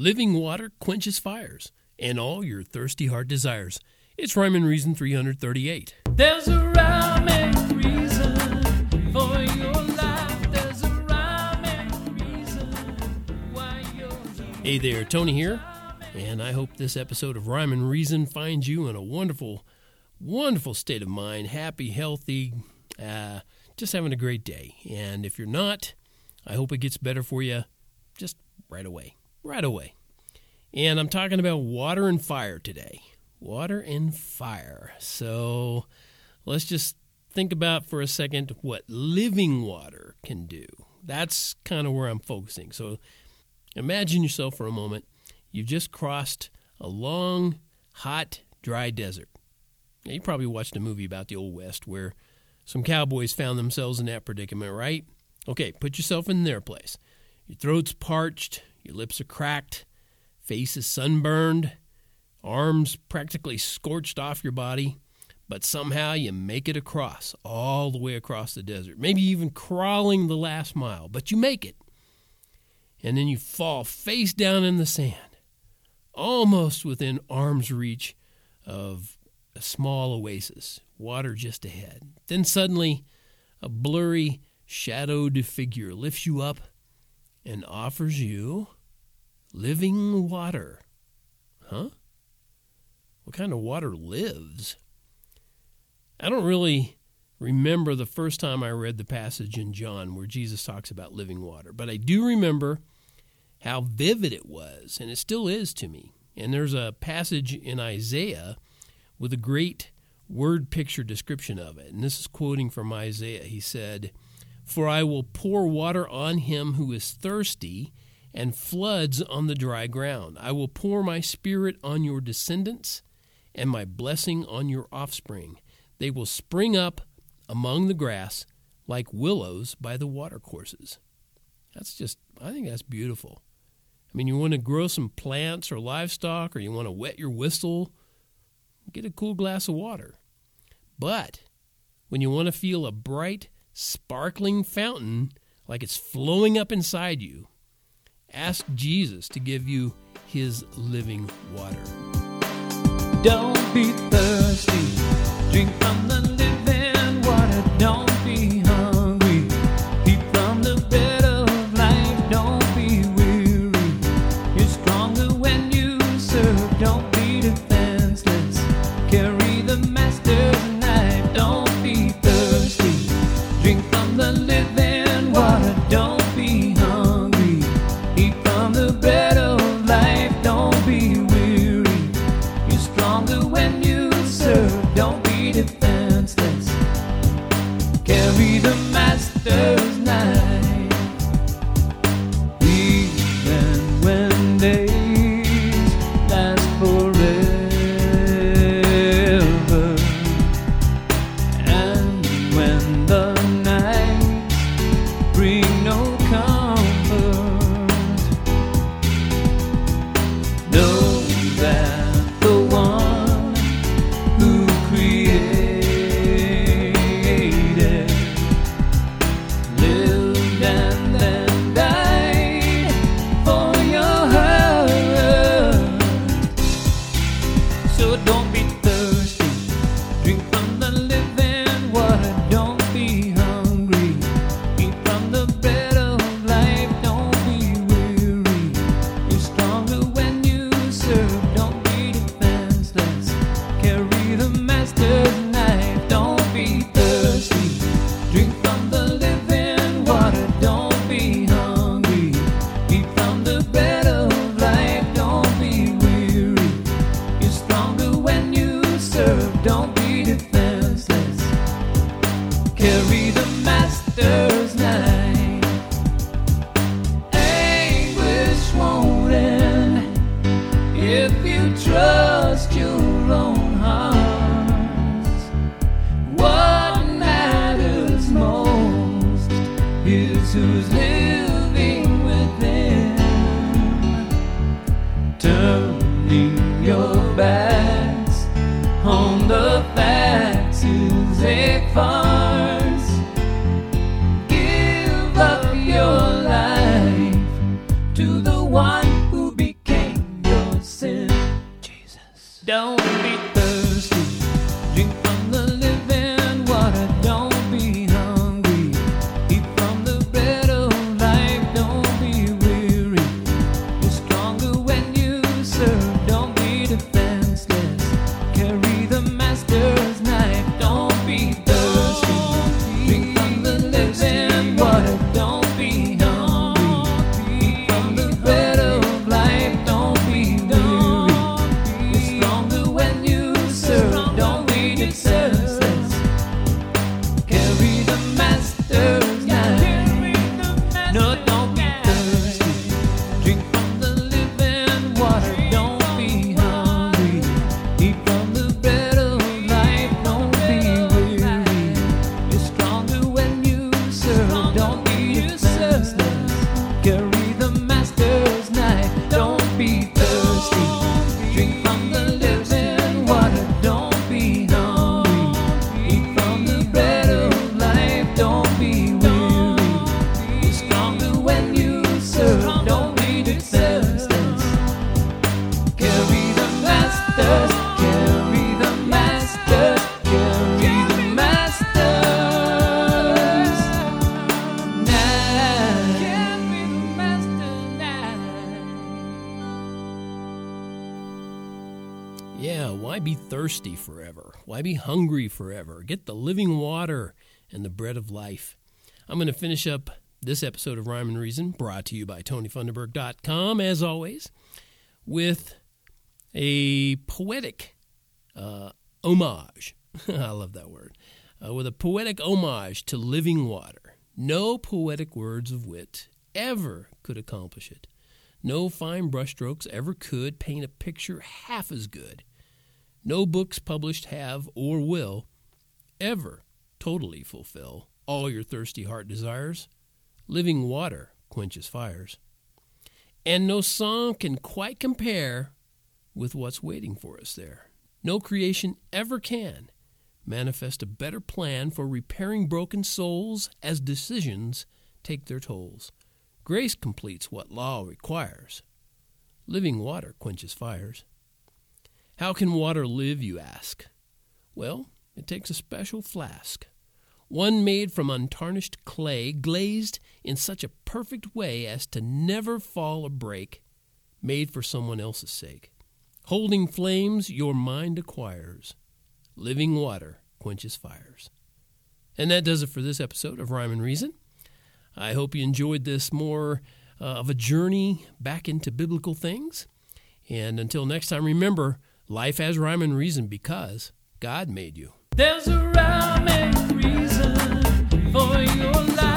Living water quenches fires and all your thirsty heart desires. It's Rhyme and Reason 338. There's a rhyme and reason for your life. There's a rhyme and reason why you're Hey there, Tony here, and I hope this episode of Rhyme and Reason finds you in a wonderful, wonderful state of mind, happy, healthy, uh, just having a great day. And if you're not, I hope it gets better for you just right away. Right away. And I'm talking about water and fire today. Water and fire. So let's just think about for a second what living water can do. That's kind of where I'm focusing. So imagine yourself for a moment. You've just crossed a long, hot, dry desert. Now, you probably watched a movie about the Old West where some cowboys found themselves in that predicament, right? Okay, put yourself in their place. Your throat's parched, your lips are cracked, face is sunburned, arms practically scorched off your body, but somehow you make it across, all the way across the desert, maybe even crawling the last mile, but you make it. And then you fall face down in the sand, almost within arm's reach of a small oasis, water just ahead. Then suddenly, a blurry, shadowed figure lifts you up and offers you living water. Huh? What kind of water lives? I don't really remember the first time I read the passage in John where Jesus talks about living water, but I do remember how vivid it was, and it still is to me. And there's a passage in Isaiah with a great word picture description of it. And this is quoting from Isaiah. He said, For I will pour water on him who is thirsty and floods on the dry ground. I will pour my spirit on your descendants and my blessing on your offspring. They will spring up among the grass like willows by the watercourses. That's just, I think that's beautiful. I mean, you want to grow some plants or livestock, or you want to wet your whistle, get a cool glass of water. But when you want to feel a bright, sparkling fountain like it's flowing up inside you, ask Jesus to give you his living water. Don't be thirsty. Drink from the the facts is a farce. Why be thirsty forever? Why be hungry forever? Get the living water and the bread of life. I'm going to finish up this episode of Rhyme and Reason, brought to you by TonyFunderberg.com, as always, with a poetic uh, homage. I love that word. Uh, with a poetic homage to living water. No poetic words of wit ever could accomplish it. No fine brushstrokes ever could paint a picture half as good. No books published have or will ever totally fulfill all your thirsty heart desires. Living water quenches fires. And no song can quite compare with what's waiting for us there. No creation ever can manifest a better plan for repairing broken souls as decisions take their tolls. Grace completes what law requires. Living water quenches fires. How can water live, you ask? Well, it takes a special flask, one made from untarnished clay, glazed in such a perfect way as to never fall or break, made for someone else's sake. Holding flames your mind acquires. Living water quenches fires. And that does it for this episode of Rhyme and Reason. I hope you enjoyed this more uh, of a journey back into biblical things. And until next time, remember Life has rhyme and reason because God made you. There's a rhyme and reason for your life.